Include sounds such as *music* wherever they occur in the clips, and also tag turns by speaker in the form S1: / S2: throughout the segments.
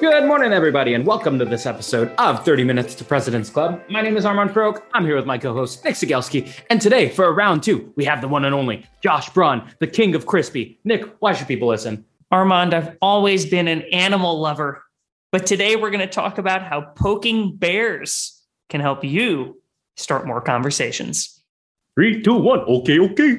S1: Good morning, everybody, and welcome to this episode of 30 Minutes to President's Club. My name is Armand Farrokh. I'm here with my co host, Nick Cegelski. And today, for a round two, we have the one and only Josh Braun, the king of crispy. Nick, why should people listen?
S2: Armand, I've always been an animal lover, but today we're going to talk about how poking bears can help you start more conversations.
S1: Three, two, one. Okay, okay.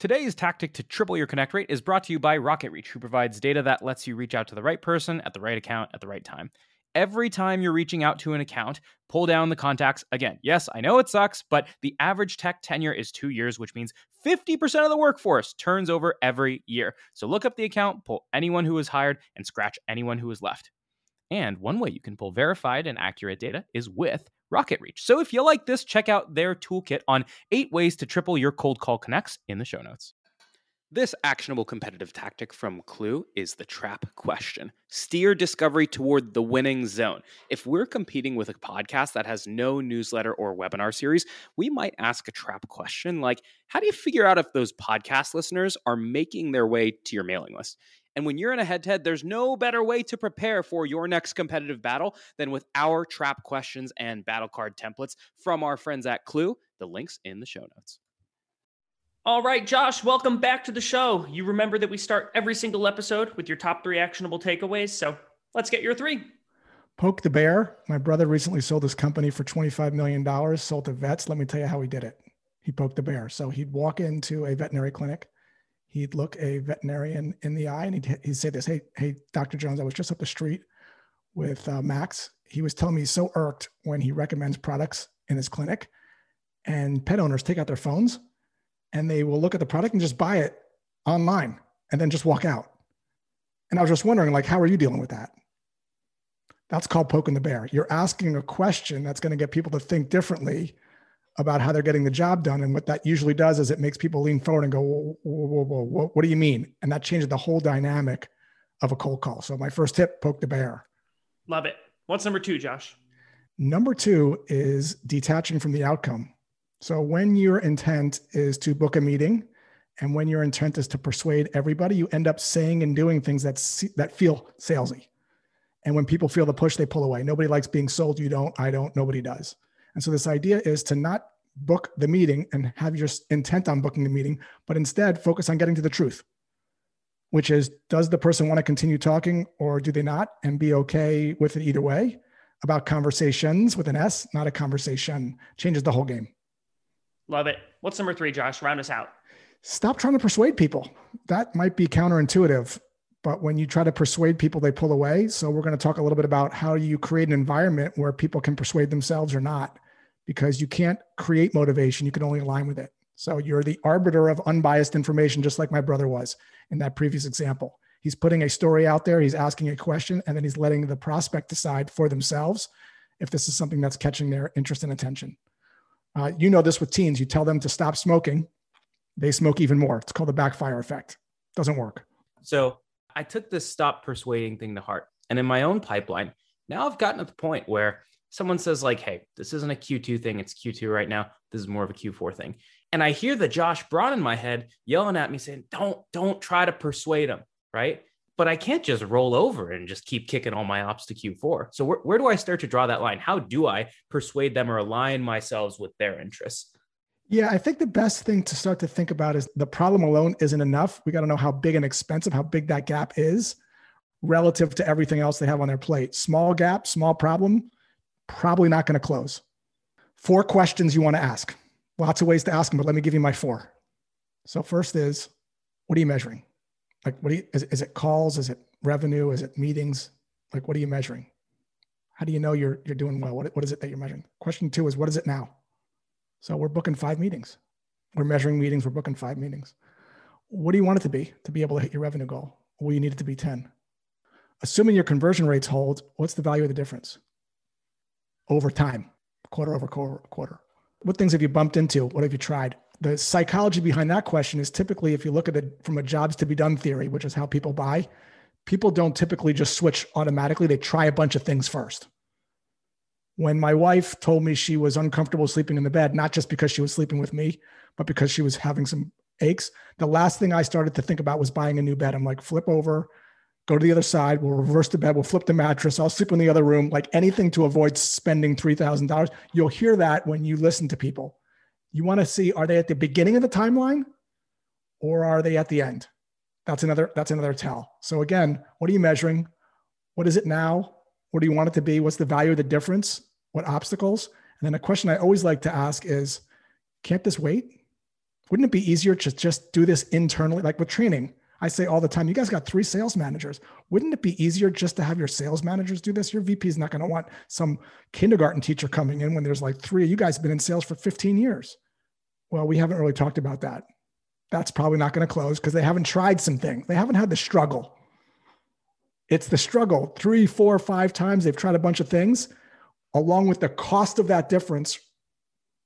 S1: Today's tactic to triple your connect rate is brought to you by RocketReach, who provides data that lets you reach out to the right person at the right account at the right time. Every time you're reaching out to an account, pull down the contacts again. Yes, I know it sucks, but the average tech tenure is two years, which means 50% of the workforce turns over every year. So look up the account, pull anyone who was hired, and scratch anyone who was left. And one way you can pull verified and accurate data is with RocketReach. So if you like this, check out their toolkit on eight ways to triple your cold call connects in the show notes. This actionable competitive tactic from Klue is the trap question. Steer discovery toward the winning zone. If we're competing with a podcast that has no newsletter or webinar series, we might ask a trap question like How do you figure out if those podcast listeners are making their way to your mailing list? And when you're in a head to head, there's no better way to prepare for your next competitive battle than with our trap questions and battle card templates from our friends at Klue. The links in the show notes.
S2: All right, Josh, welcome back to the show. You remember that we start every single episode with your top three actionable takeaways. So let's get your three.
S3: Poke the bear. My brother recently sold his company for $25 million, sold to vets. Let me tell you how he did it. He poked the bear. So he'd walk into a veterinary clinic he'd look a veterinarian in the eye and he'd, he'd say this, Hey, Hey, Dr. Jones, I was just up the street with uh, Max. He was telling me he's so irked when he recommends products in his clinic and pet owners take out their phones and they will look at the product and just buy it online and then just walk out. And I was just wondering, like, how are you dealing with that? That's called poking the bear. You're asking a question that's going to get people to think differently about how they're getting the job done. And what that usually does is it makes people lean forward and go, whoa, whoa, whoa, whoa, what do you mean? And that changes the whole dynamic of a cold call. So my first tip, poke the bear.
S2: Love it. What's number two, Josh?
S3: Number two is detaching from the outcome. So when your intent is to book a meeting and when your intent is to persuade everybody, you end up saying and doing things that, that feel salesy. And when people feel the push, they pull away. Nobody likes being sold. You don't, I don't, nobody does. And so this idea is to not book the meeting and have your intent on booking the meeting, but instead focus on getting to the truth, which is does the person want to continue talking or do they not, and be okay with it either way. about conversations with an S, not a conversation. Changes the whole game.
S2: Love it. What's number three, Josh? Round us out.
S3: Stop trying to persuade people. That might be counterintuitive, but when you try to persuade people, they pull away. So we're going to talk a little bit about how you create an environment where people can persuade themselves or not, because you can't create motivation. You can only align with it. So you're the arbiter of unbiased information, just like my brother was in that previous example. He's putting a story out there, he's asking a question, and then he's letting the prospect decide for themselves if this is something that's catching their interest and attention. Uh, you know this with teens. You tell them to stop smoking, they smoke even more. It's called the backfire effect. Doesn't work.
S1: So I took this stop persuading thing to heart. And in my own pipeline, now I've gotten to the point where someone says, like, hey, this isn't a Q2 thing, it's Q2 right now. This is more of a Q4 thing. And I hear the Josh Braun in my head yelling at me saying, Don't, don't try to persuade him, right? But I can't just roll over and just keep kicking all my ops to Q4. So where, where do I start to draw that line? How do I persuade them or align myself with their interests?
S3: Yeah, I think the best thing to start to think about is the problem alone isn't enough. We got to know how big and expensive, how big that gap is relative to everything else they have on their plate. Small gap, small problem, probably not going to close. Four questions you want to ask. Lots of ways to ask them, but let me give you my four. So, first is what are you measuring? Like, what you, is, is it calls? Is it revenue? Is it meetings? Like, what are you measuring? How do you know you're, you're doing well? What, what is it that you're measuring? Question two is what is it now? So we're booking five meetings. We're measuring meetings. We're booking five meetings. What do you want it to be to be able to hit your revenue goal? Well, you need it to be 10. Assuming your conversion rates hold, what's the value of the difference? Over time, quarter over quarter, quarter. What things have you bumped into? What have you tried? The psychology behind that question is typically if you look at it from a jobs to be done theory, which is how people buy, people don't typically just switch automatically. They try a bunch of things first when my wife told me she was uncomfortable sleeping in the bed, not just because she was sleeping with me, but because she was having some aches, the last thing I started to think about was buying a new bed. I'm like, flip over, go to the other side, we'll reverse the bed, we'll flip the mattress, I'll sleep in the other room, like anything to avoid spending $3,000. You'll hear that when you listen to people. You want to see are they at the beginning of the timeline or are they at the end? That's another that's another tell. So again, what are you measuring? What is it now? What do you want it to be? What's the value of the difference? What obstacles? And then a question I always like to ask is, can't this wait? Wouldn't it be easier to just do this internally? Like with training, I say all the time, you guys got three sales managers. Wouldn't it be easier just to have your sales managers do this? Your VP is not going to want some kindergarten teacher coming in when there's like three. You guys have been in sales for 15 years. Well, we haven't really talked about that. That's probably not going to close because they haven't tried some things. They haven't had the struggle. It's the struggle. Three, four, five times they've tried a bunch of things, along with the cost of that difference.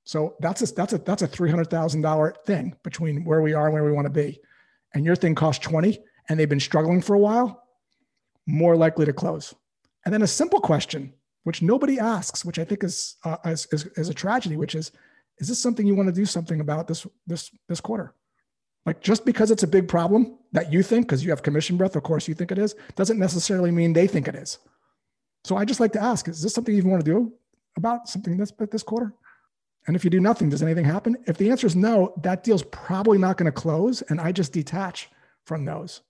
S3: So that's a that's a that's a three hundred thousand dollar thing between where we are and where we want to be. And your thing costs twenty, and they've been struggling for a while. More likely to close. And then a simple question, which nobody asks, which I think is uh, is, is, is a tragedy, which is, is this something you want to do something about this this this quarter? Like just because it's a big problem that you think, because you have commission breath, of course you think it is, doesn't necessarily mean they think it is. So I just like to ask, is this something you want to do about something this this quarter? And if you do nothing, does anything happen? If the answer is no, that deal's probably not going to close. And I just detach from those.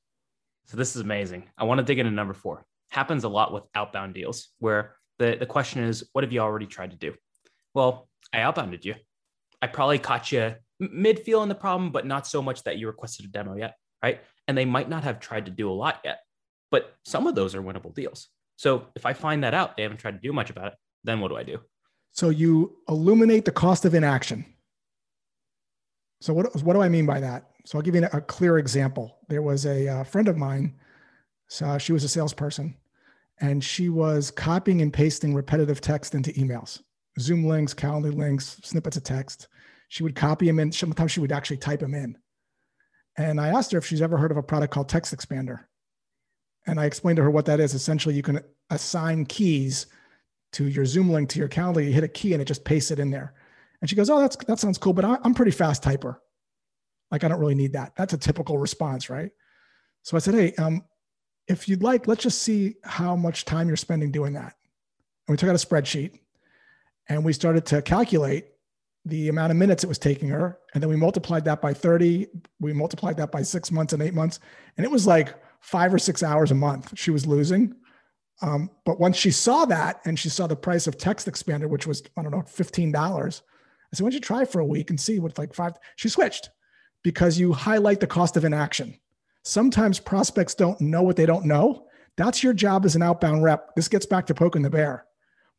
S1: So this is amazing. I want to dig into number four. Happens a lot with outbound deals where the, the question is, what have you already tried to do? Well, I outbounded you. I probably caught you mid feel in the problem, but not so much that you requested a demo yet, right? And they might not have tried to do a lot yet, but some of those are winnable deals. So if I find that out, they haven't tried to do much about it, then what do I do?
S3: So you illuminate the cost of inaction. So what, what do I mean by that? So I'll give you a clear example. There was a, a uh, friend of mine. So she was a salesperson and she was copying and pasting repetitive text into emails, Zoom links, calendar links, snippets of text she would copy them in. Sometimes she would actually type them in. And I asked her if she's ever heard of a product called TextExpander. And I explained to her what that is. Essentially, you can assign keys to your Zoom link to your calendar. You hit a key and it just pastes it in there. And she goes, "Oh, that's that sounds cool, but I, I'm pretty fast typer. Like I don't really need that." That's a typical response, right? So I said, "Hey, um, if you'd like, let's just see how much time you're spending doing that." And we took out a spreadsheet and we started to calculate the amount of minutes it was taking her. And then we multiplied that by 30. We multiplied that by six months and eight months. And it was like five or six hours a month she was losing Um, but once she saw that and she saw the price of TextExpander, which was, I don't know, $15, I said, why don't you try for a week and see what like five, she switched because you highlight the cost of inaction. Sometimes prospects don't know what they don't know. That's your job as an outbound rep. This gets back to poking the bear.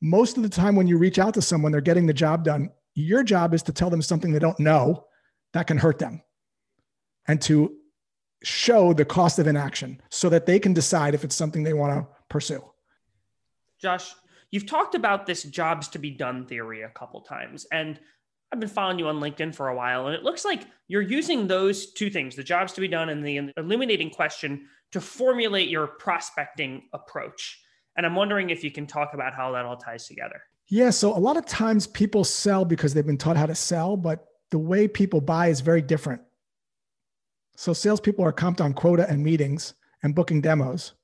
S3: Most of the time, when you reach out to someone, they're getting the job done. Your job is to tell them something they don't know that can hurt them and to show the cost of inaction so that they can decide if it's something they want to pursue.
S2: Josh, you've talked about this jobs to be done theory a couple times. And I've been following you on LinkedIn for a while, and it looks like you're using those two things the jobs to be done and the illuminating question to formulate your prospecting approach. And I'm wondering if you can talk about how that all ties together.
S3: Yeah. So a lot of times people sell because they've been taught how to sell, but the way people buy is very different. So salespeople are comped on quota and meetings and booking demos.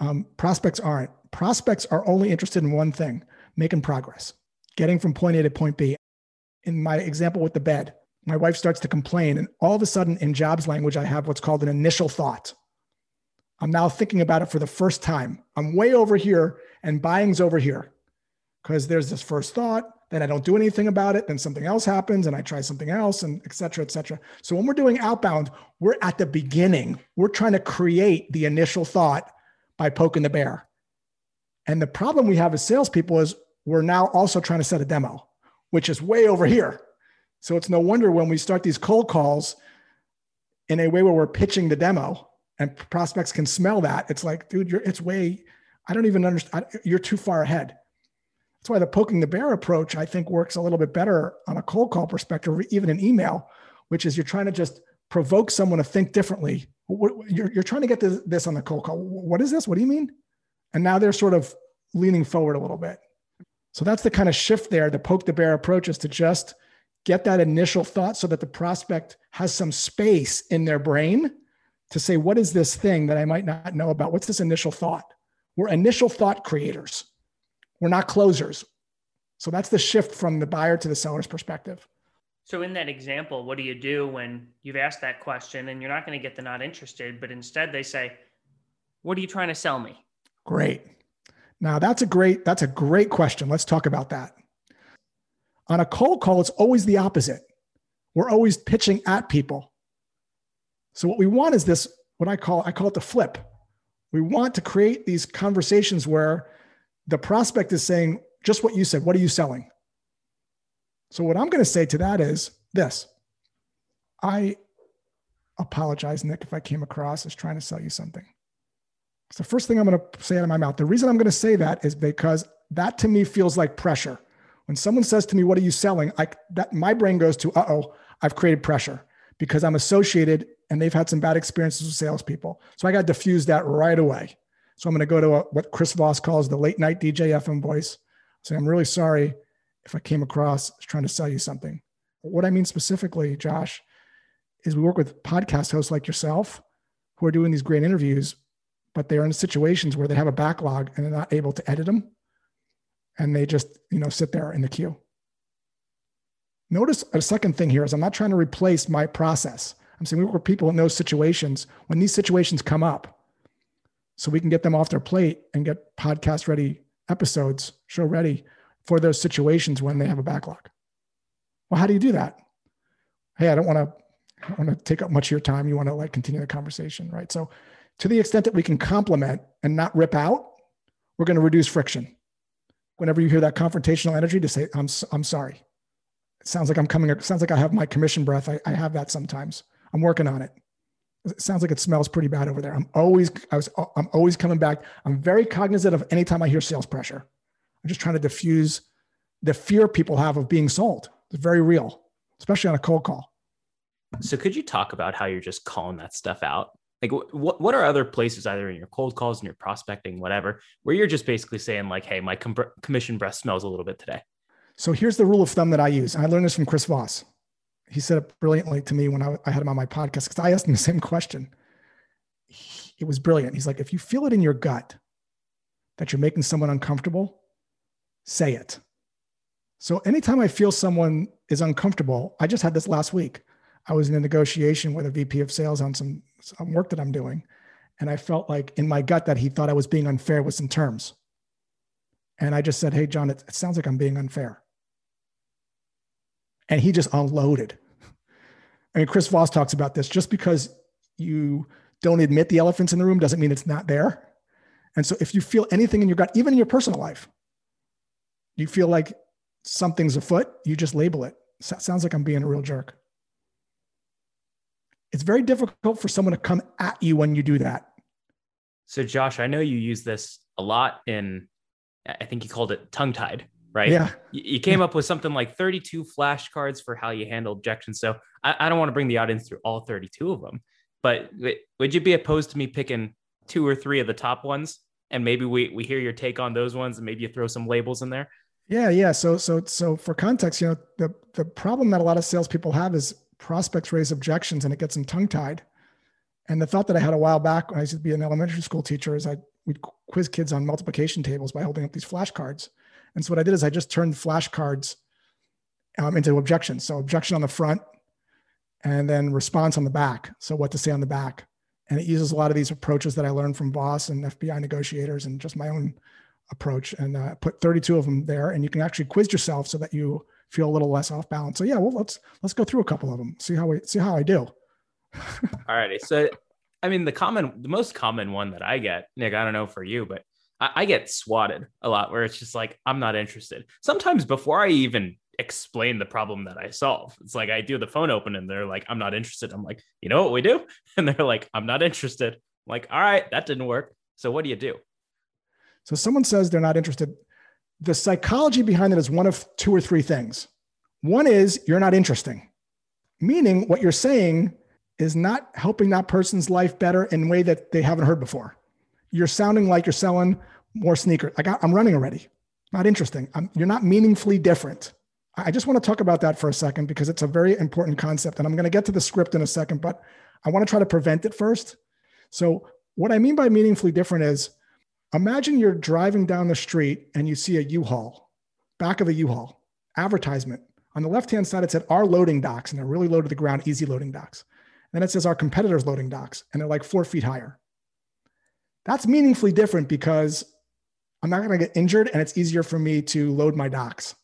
S3: Um, prospects aren't. Prospects are only interested in one thing making progress, getting from point A to point B. In my example with the bed, my wife starts to complain, and all of a sudden, in jobs language, I have what's called an initial thought. I'm now thinking about it for the first time. I'm way over here, and buying's over here because there's this first thought. Then I don't do anything about it. Then something else happens, and I try something else, and et cetera, et cetera. So when we're doing outbound, we're at the beginning. We're trying to create the initial thought by poking the bear. And the problem we have as salespeople is we're now also trying to set a demo, which is way over here. So it's no wonder when we start these cold calls in a way where we're pitching the demo and prospects can smell that. It's like, dude, you're, it's way, I don't even understand. You're too far ahead. That's why the poking the bear approach, I think, works a little bit better on a cold call perspective, or even an email, which is you're trying to just provoke someone to think differently. You're, you're trying to get this, this on the cold call. What is this? What do you mean? And now they're sort of leaning forward a little bit. So that's the kind of shift there. The poke the bear approach is to just get that initial thought so that the prospect has some space in their brain to say, what is this thing that I might not know about? What's this initial thought? We're initial thought creators. We're not closers. So that's the shift from the buyer to the seller's perspective.
S2: So, in that example, what do you do when you've asked that question and you're not going to get the not interested, but instead they say, What are you trying to sell me?
S3: Great. Now that's a great that's a great question. Let's talk about that. On a cold call, it's always the opposite. We're always pitching at people. So what we want is this what I call I call it the flip. We want to create these conversations where the prospect is saying just what you said, what are you selling? So what I'm going to say to that is this. I apologize Nick if I came across as trying to sell you something. It's the first thing I'm going to say out of my mouth. The reason I'm going to say that is because that to me feels like pressure. When someone says to me, "What are you selling?" I that my brain goes to, "Uh oh, I've created pressure," because I'm associated and they've had some bad experiences with salespeople. So I got to diffuse that right away. So I'm going to go to a, what Chris Voss calls the late night DJ FM voice. Say, "I'm really sorry if I came across trying to sell you something." What I mean specifically, Josh, is we work with podcast hosts like yourself who are doing these great interviews but they're in situations where they have a backlog and they're not able to edit them. And they just you know sit there in the queue. Notice a second thing here is i'm not trying to replace my process. I'm saying we work with people in those situations. When these situations come up so we can get them off their plate and get podcast ready episodes show ready for those situations when they have a backlog. Well how do you do that? Hey i don't want to I don't want to take up much of your time. You want to like continue the conversation, right? So to the extent that we can complement and not rip out, we're going to reduce friction. Whenever you hear that confrontational energy, to say, I'm, I'm sorry. It sounds like I'm coming, it sounds like I have my commission breath. I, I have that sometimes. I'm working on it. It sounds like it smells pretty bad over there. I'm always, I was, uh, I'm always coming back. I'm very cognizant of anytime I hear sales pressure. I'm just trying to diffuse the fear people have of being sold. It's very real, especially on a cold call.
S1: So could you talk about how you're just calling that stuff out? Like what what are other places either in your cold calls and your prospecting whatever where you're just basically saying like hey my com- commission breath smells a little bit today.
S3: So here's the rule of thumb that i use i learned this from chris voss. He said it brilliantly to me when i, I had him on my podcast because i asked him the same question. It was brilliant. He's like if you feel it in your gut that you're making someone uncomfortable say it. So anytime i feel someone is uncomfortable i just had this last week I was in a negotiation with a VP of sales on some, some work that I'm doing. And I felt like in my gut that he thought I was being unfair with some terms. And I just said, Hey, John, it, it sounds like I'm being unfair. And he just unloaded. I mean, Chris Voss talks about this just because you don't admit the elephants in the room doesn't mean it's not there. And so if you feel anything in your gut, even in your personal life, you feel like something's afoot, you just label it. sounds like I'm being a real jerk. It's very difficult for someone to come at you when you do that.
S1: So, Josh, I know you use this a lot in, I think you called it tongue tied, right?
S3: Yeah.
S1: You came up with something like 32 flashcards for how you handle objections. So, I, I don't want to bring the audience through all 32 of them, but would you be opposed to me picking two or three of the top ones? And maybe we, we hear your take on those ones and maybe you throw some labels in there.
S3: Yeah, yeah. So so so for context, you know, the the problem that a lot of salespeople have is prospects raise objections and it gets them tongue tied. And the thought that I had a while back when I used to be an elementary school teacher is I we'd quiz kids on multiplication tables by holding up these flashcards. And so what I did is I just turned flashcards um, into objections. So objection on the front, and then response on the back. So what to say on the back. And it uses a lot of these approaches that I learned from Voss and FBI negotiators and just my own approach and uh, put 32 of them there and you can actually quiz yourself so that you feel a little less off balance. So yeah well let's let's go through a couple of them see how we see how i do. *laughs*
S1: All righty. So i mean the common the most common one that i get nick i don't know for you but I, I get swatted a lot where it's just like i'm not interested. Sometimes before i even explain the problem that i solve it's like i do the phone open and they're like i'm not interested. I'm like you know what we do? *laughs* And they're like i'm not interested. I'm like all right that didn't work. So what do you do?
S3: So someone says they're not interested. The psychology behind it is one of two or three things. One is you're not interesting, meaning what you're saying is not helping that person's life better in a way that they haven't heard before. You're sounding like you're selling more sneakers. Like I'm running already. Not interesting. I'm, you're not meaningfully different. I just want to talk about that for a second because it's a very important concept. And I'm going to get to the script in a second, but I want to try to prevent it first. So, what I mean by meaningfully different is Imagine you're driving down the street and you see a U-Haul, back of a U-Haul, advertisement. On the left-hand side, it said our loading docks, and they're really low to the ground, easy loading docks. And then it says our competitors' loading docks, and they're like four feet higher. That's meaningfully different because I'm not going to get injured, and it's easier for me to load my docks.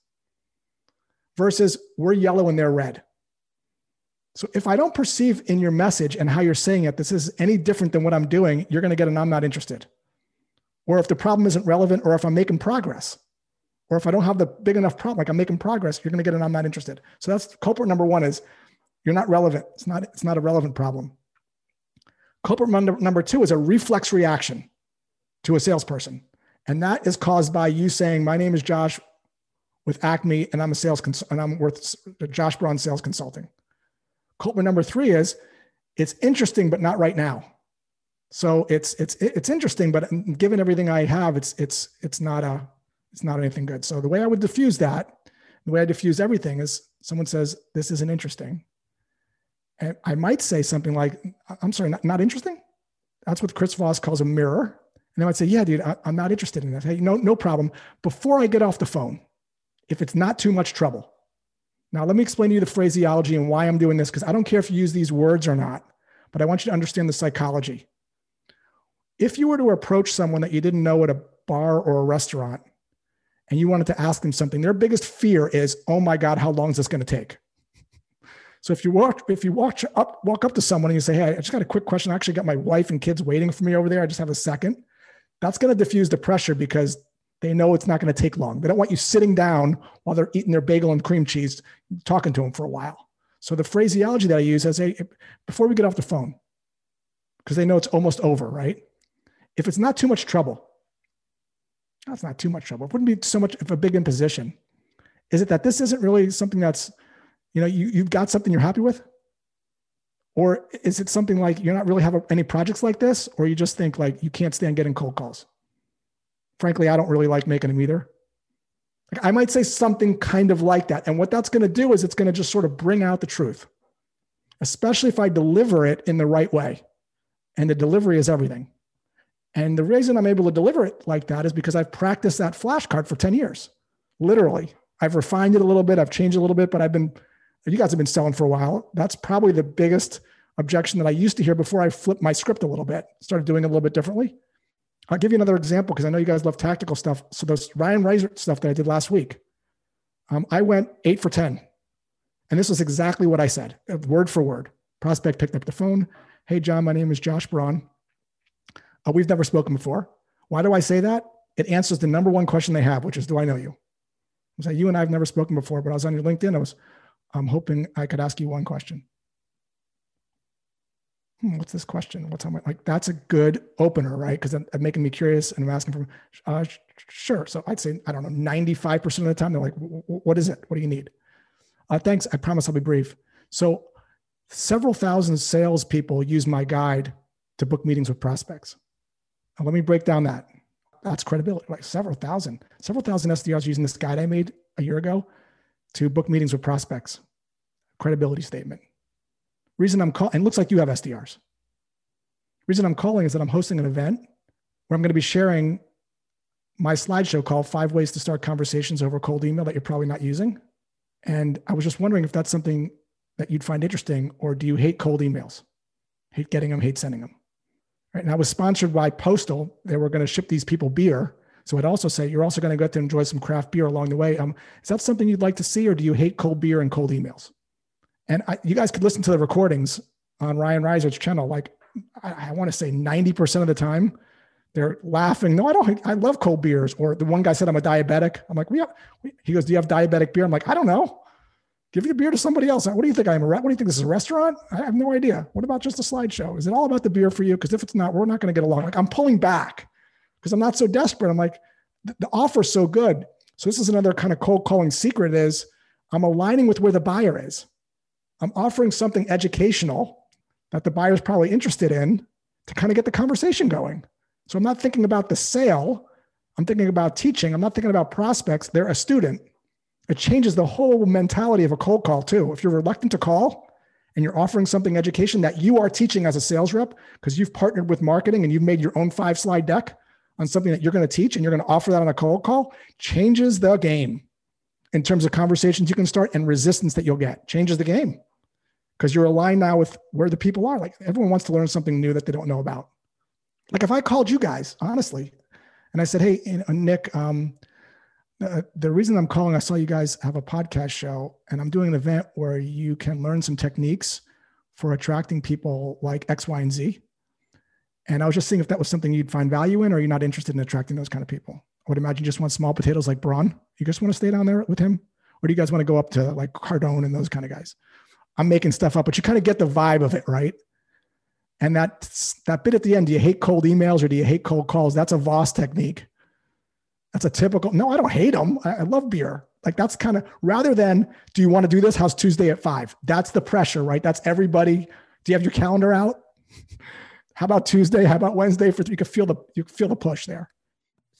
S3: Versus we're yellow and they're red. So if I don't perceive in your message and how you're saying it, this is any different than what I'm doing, you're going to get an I'm not interested or if the problem isn't relevant, or if I'm making progress, or if I don't have the big enough problem, like I'm making progress, you're going to get an I'm not interested. So that's culprit number one is you're not relevant. It's not, it's not a relevant problem. Culprit number, number two is a reflex reaction to a salesperson. And that is caused by you saying, my name is Josh with Acme and I'm a sales and I'm worth Josh Braun sales consulting. Culprit number three is it's interesting, but not right now. So it's it's it's interesting, but given everything I have, it's it's it's not a it's not anything good. So the way I would diffuse that, the way I diffuse everything is someone says this isn't interesting, and I might say something like, "I'm sorry, not, not interesting." That's what Chris Voss calls a mirror, and I would say, "Yeah, dude, I, I'm not interested in that. Hey, no, no problem." Before I get off the phone, if it's not too much trouble. Now, let me explain to you the phraseology and why I'm doing this because I don't care if you use these words or not, but I want you to understand the psychology if you were to approach someone that you didn't know at a bar or a restaurant and you wanted to ask them something, their biggest fear is, oh my God, how long is this going to take? *laughs* So if you walk, if you walk up, walk up to someone and you say, Hey, I just got a quick question. I actually got my wife and kids waiting for me over there. I just have a second. That's going to diffuse the pressure because they know it's not going to take long. They don't want you sitting down while they're eating their bagel and cream cheese, talking to them for a while. So the phraseology that I use is, Hey, before we get off the phone, because they know it's almost over, right? If it's not too much trouble, that's not too much trouble. It wouldn't be so much of a big imposition. Is it that this isn't really something that's, you know, you, you've got something you're happy with? Or is it something like you're not really have any projects like this, or you just think like you can't stand getting cold calls? Frankly, I don't really like making them either. Like I might say something kind of like that. And what that's going to do is it's going to just sort of bring out the truth, especially if I deliver it in the right way. And the delivery is everything. And the reason I'm able to deliver it like that is because I've practiced that flashcard for 10 years. Literally. I've refined it a little bit, I've changed a little bit, but I've been, you guys have been selling for a while. That's probably the biggest objection that I used to hear before I flipped my script a little bit, started doing it a little bit differently. I'll give you another example because I know you guys love tactical stuff. So those Ryan Reisert stuff that I did last week, um, I went eight for 10. And this was exactly what I said, word for word. Prospect picked up the phone. Hey, John, my name is Josh Braun. Uh, we've never spoken before. Why do I say that? It answers the number one question they have, which is, do I know you? I say, you and I have never spoken before, but I was on your LinkedIn. I was I'm hoping I could ask you one question. Hmm, what's this question? What's on my like? That's a good opener, right? Because I'm, making me curious, and I'm asking for. Uh, sure. So I'd say I don't know, 95 percent of the time they're like, "What is it? What do you need?" Uh, thanks. I promise I'll be brief. So, several thousand salespeople use my guide to book meetings with prospects. Now, let me break down that. That's credibility. Like several thousand, several thousand SDRs using this guide I made a year ago to book meetings with prospects. Credibility statement. Reason I'm calling, and looks like you have SDRs. Reason I'm calling is that I'm hosting an event where I'm going to be sharing my slideshow called Five Ways to Start Conversations Over Cold Email that you're probably not using. And I was just wondering if that's something that you'd find interesting, or do you hate cold emails? Hate getting them, hate sending them. Right. And I was sponsored by Postal. They were going to ship these people beer so I'd also say you're also going to get to enjoy some craft beer along the way. Um, is that something you'd like to see, or do you hate cold beer and cold emails? And I, you guys could listen to the recordings on Ryan Reisert's channel. Like I, I want to say 90% of the time, they're laughing. No, I don't. I love cold beers. Or the one guy said I'm a diabetic. I'm like, we have. He goes, do you have diabetic beer? I'm like, I don't know. Give your beer to somebody else. What do you think? I'm a. What do you think? This is a restaurant? I have no idea. What about just a slideshow? Is it all about the beer for you? Because if it's not, we're not going to get along. Like I'm pulling back because I'm not so desperate. I'm like, the, the offer's so good. So this is another kind of cold calling secret is I'm aligning with where the buyer is. I'm offering something educational that the buyer's probably interested in to kind of get the conversation going. So I'm not thinking about the sale. I'm thinking about teaching. I'm not thinking about prospects. They're a student. It changes the whole mentality of a cold call too. If you're reluctant to call and you're offering something education that you are teaching as a sales rep because you've partnered with marketing and you've made your own five slide deck, on something that you're going to teach and you're going to offer that on a cold call changes the game in terms of conversations you can start and resistance that you'll get. Changes the game because you're aligned now with where the people are. Like everyone wants to learn something new that they don't know about. Like if i called you guys honestly and i said hey nick um, uh, the reason i'm calling i saw you guys have a podcast show and i'm doing an event where you can learn some techniques for attracting people like x y and z and I was just seeing if that was something you'd find value in, or you're not interested in attracting those kind of people. I would imagine you just want small potatoes like Braun. You just want to stay down there with him, or do you guys want to go up to like Cardone and those kind of guys? I'm making stuff up, but you kind of get the vibe of it, right? And that that bit at the end, do you hate cold emails or do you hate cold calls? That's a Voss technique. That's a typical. No, I don't hate them. I, I love beer. Like that's kind of rather than do you want to do this? How's Tuesday at five? That's the pressure, right? That's everybody. Do you have your calendar out? How about Tuesday? How about Wednesday? For you can feel the you feel the push there.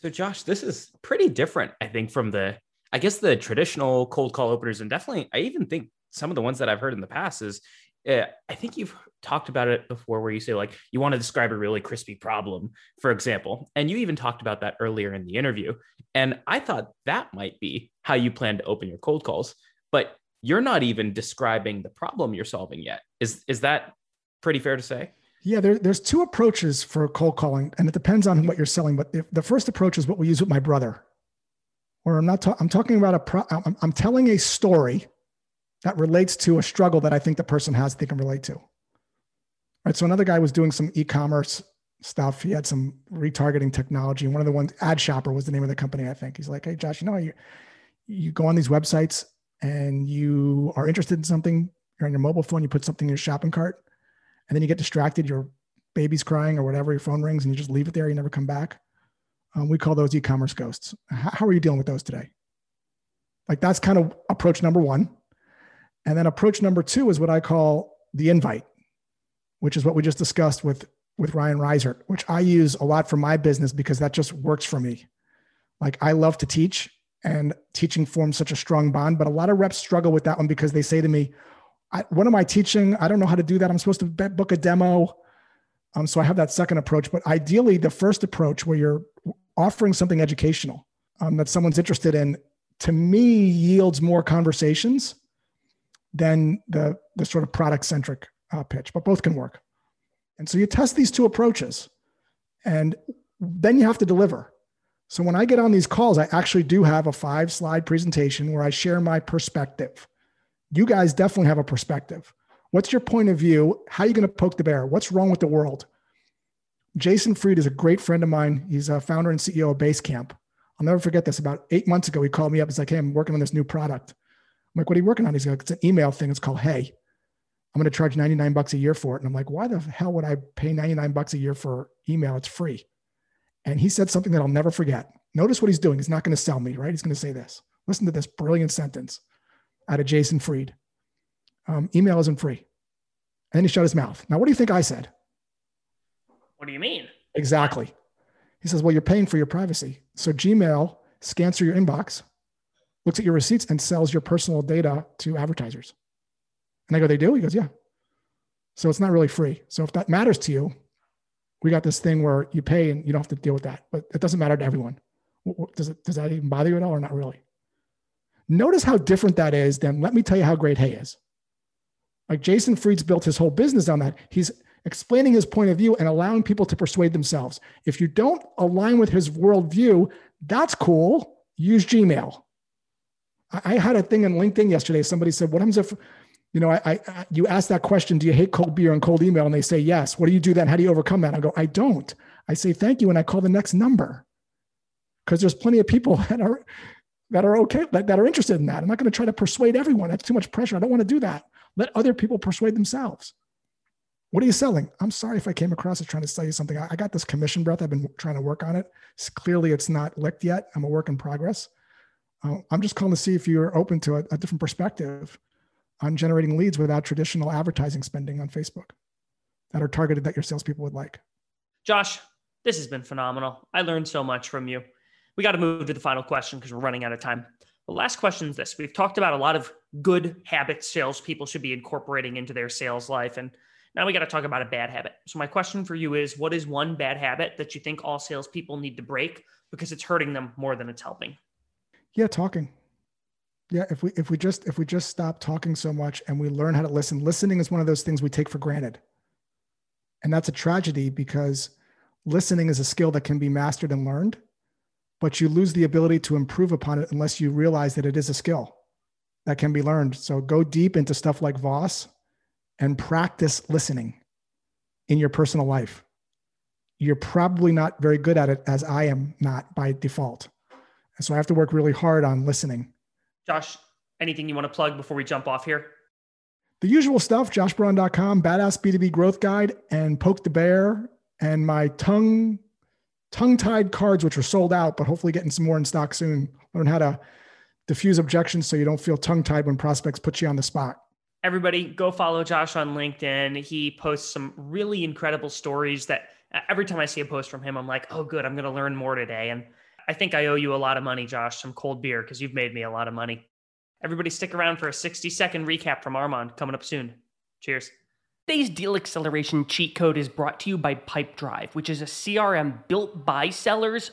S1: So Josh, this is pretty different, I think, from the I guess the traditional cold call openers, and definitely I even think some of the ones that I've heard in the past is I think you've talked about it before where you say like you want to describe a really crispy problem, for example, and you even talked about that earlier in the interview, and I thought that might be how you plan to open your cold calls, but you're not even describing the problem you're solving yet. Is is that pretty fair to say?
S3: Yeah, there, there's two approaches for cold calling, and it depends on what you're selling. But if, the first approach is what we use with my brother, where I'm not. Ta- I'm talking about a. Pro- I'm, I'm telling a story that relates to a struggle that I think the person has that they can relate to. Right. So another guy was doing some e-commerce stuff. He had some retargeting technology. And one of the ones, Ad Shopper was the name of the company, I think. He's like, hey, Josh, you know, you, you go on these websites and you are interested in something, you're on your mobile phone, you put something in your shopping cart, and then you get distracted, your baby's crying or whatever, your phone rings and you just leave it there, you never come back. Um, we call those e-commerce ghosts. How, how are you dealing with those today? Like that's kind of approach number one. And then approach number two is what I call the invite, which is what we just discussed with, with Ryan Reisert, which I use a lot for my business because that just works for me. Like I love to teach and teaching forms such a strong bond, but a lot of reps struggle with that one because they say to me, what am I teaching? I don't know how to do that. I'm supposed to book a demo. Um, so I have that second approach. But ideally, the first approach where you're offering something educational um, that someone's interested in, to me, yields more conversations than the the sort of product centric uh, pitch, but both can work. And so you test these two approaches and then you have to deliver. So when I get on these calls, I actually do have a five slide presentation where I share my perspective. You guys definitely have a perspective. What's your point of view? How are you going to poke the bear? What's wrong with the world? Jason Fried is a great friend of mine. He's a founder and CEO of Basecamp. I'll never forget this. About eight months ago, he called me up. He's like, Hey, I'm working on this new product. I'm like, What are you working on? He's like, It's an email thing. It's called Hey. I'm going to charge 99 bucks a year for it. And I'm like, Why the hell would I pay 99 bucks a year for email? It's free. And he said something that I'll never forget. Notice what he's doing. He's not going to sell me, right? He's going to say this. Listen to this brilliant sentence out of Jason Fried. Um, email isn't free. And then he shut his mouth. Now, what do you think I said?
S2: What do you mean?
S3: Exactly. He says, Well, you're paying for your privacy. So Gmail scans through your inbox, looks at your receipts, and sells your personal data to advertisers. And I go, They do? He goes, Yeah. So it's not really free. So if that matters to you, we got this thing where you pay and you don't have to deal with that. But it doesn't matter to everyone. Does, it, does that even bother you at all or not really? Notice how different that is than let me tell you how great Hey is. Like Jason Fried's built his whole business on that. He's explaining his point of view and allowing people to persuade themselves. If you don't align with his worldview, that's cool. Use Gmail. I, had a thing on LinkedIn yesterday. Somebody said, "What happens if, you know, I, I you ask that question? Do you hate cold beer and cold email?" And they say yes. What do you do then? How do you overcome that? I go, I don't. I say thank you and I call the next number because there's plenty of people *laughs* that are that are okay that, that are interested in that. I'm not going to try to persuade everyone. That's too much pressure. I don't want to do that. Let other people persuade themselves. What are you selling? I'm sorry if I came across as trying to sell you something. I, I got this commission breath. I've been trying to work on it. It's, clearly, it's not licked yet. I'm a work in progress. Uh, I'm just calling to see if you're open to a, a different perspective on generating leads without traditional advertising spending on Facebook that are targeted that your salespeople would like.
S2: Josh, this has been phenomenal. I learned so much from you. We got to move to the final question because we're running out of time. The last question is this We've talked about a lot of good habits salespeople should be incorporating into their sales life. And now we got to talk about a bad habit. So, my question for you is what is one bad habit that you think all salespeople need to break because it's hurting them more than it's helping?
S3: Yeah, talking. Yeah, if we if we just if we just stop talking so much and we learn how to listen, listening is one of those things we take for granted. And that's a tragedy because listening is a skill that can be mastered and learned, but you lose the ability to improve upon it unless you realize that it is a skill that can be learned. So go deep into stuff like Voss and practice listening in your personal life. You're probably not very good at it, as I am not by default. And so I have to work really hard on listening.
S2: Josh, anything you want to plug before we jump off here?
S3: The usual stuff, joshbraun.com, badass B2B growth guide, and poke the bear, and my tongue tongue-tied cards, which are sold out, but hopefully getting some more in stock soon. Learn how to diffuse objections so you don't feel tongue-tied when prospects put you on the spot
S2: everybody go follow Josh on LinkedIn. He posts some really incredible stories that uh, every time I see a post from him, I'm like, oh, good, I'm going to learn more today. And I think I owe you a lot of money, Josh, some cold beer, because you've made me a lot of money. Everybody stick around for a 60 second recap from Armand coming up soon. Cheers.
S4: Today's deal acceleration cheat code is brought to you by Pipedrive, which is a CRM built by sellers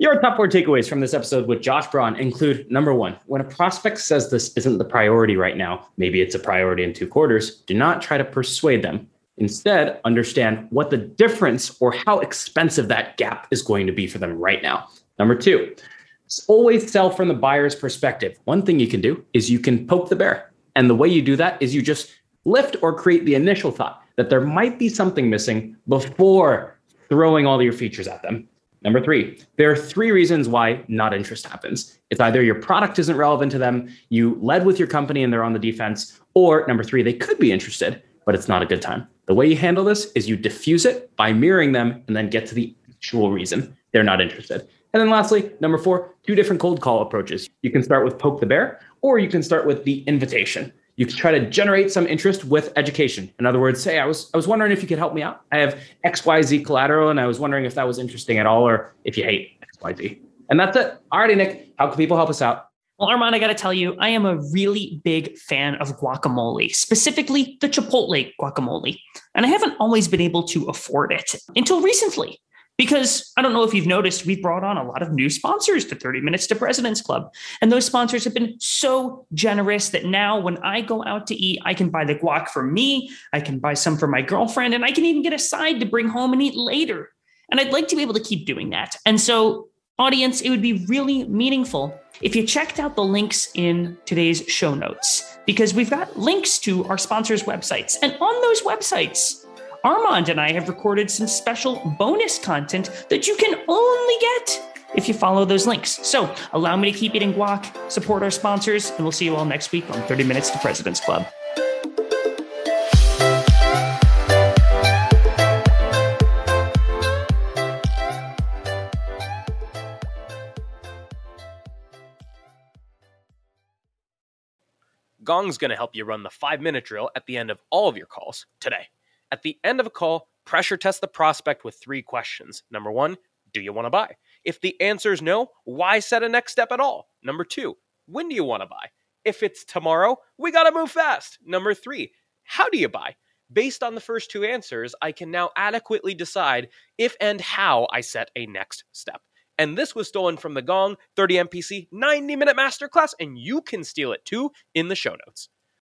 S1: Your top four takeaways from this episode with Josh Braun include number one, when a prospect says this isn't the priority right now, maybe it's a priority in two quarters, do not try to persuade them. Instead, understand what the difference or how expensive that gap is going to be for them right now. Number two, always sell from the buyer's perspective. One thing you can do is you can poke the bear. And the way you do that is you just lift or create the initial thought that there might be something missing before throwing all your features at them. Number three, there are three reasons why not interest happens. It's either your product isn't relevant to them, you led with your company and they're on the defense, or number three, they could be interested, but it's not a good time. The way you handle this is you diffuse it by mirroring them and then get to the actual reason they're not interested. And then lastly, number four, two different cold call approaches. You can start with poke the bear, or you can start with the invitation you try to generate some interest with education. In other words, say I was I was wondering if you could help me out. I have XYZ collateral and I was wondering if that was interesting at all or if you hate XYZ. And that's it. Alrighty, Nick, how can people help us out?
S4: Well, Armand, I got to tell you, I am a really big fan of guacamole, specifically the Chipotle guacamole. And I haven't always been able to afford it until recently. Because I don't know if you've noticed, we've brought on a lot of new sponsors to 30 Minutes to President's Club. And those sponsors have been so generous that now when I go out to eat, I can buy the guac for me, I can buy some for my girlfriend, and I can even get a side to bring home and eat later. And I'd like to be able to keep doing that. And so, audience, it would be really meaningful if you checked out the links in today's show notes, because we've got links to our sponsors' websites. And on those websites, Armand and I have recorded some special bonus content that you can only get if you follow those links. So allow me to keep eating guac, support our sponsors, and we'll see you all next week on 30 Minutes to President's Club.
S5: Gong's going to help you run the five minute drill at the end of all of your calls today. At the end of a call, pressure test the prospect with three questions. Number one, do you want to buy? If the answer is no, why set a next step at all? Number two, when do you want to buy? If it's tomorrow, we got to move fast. Number three, how do you buy? Based on the first two answers, I can now adequately decide if and how I set a next step. And this was stolen from the Gong 30 MPC 90 minute masterclass, and you can steal it too in the show notes.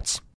S6: notes.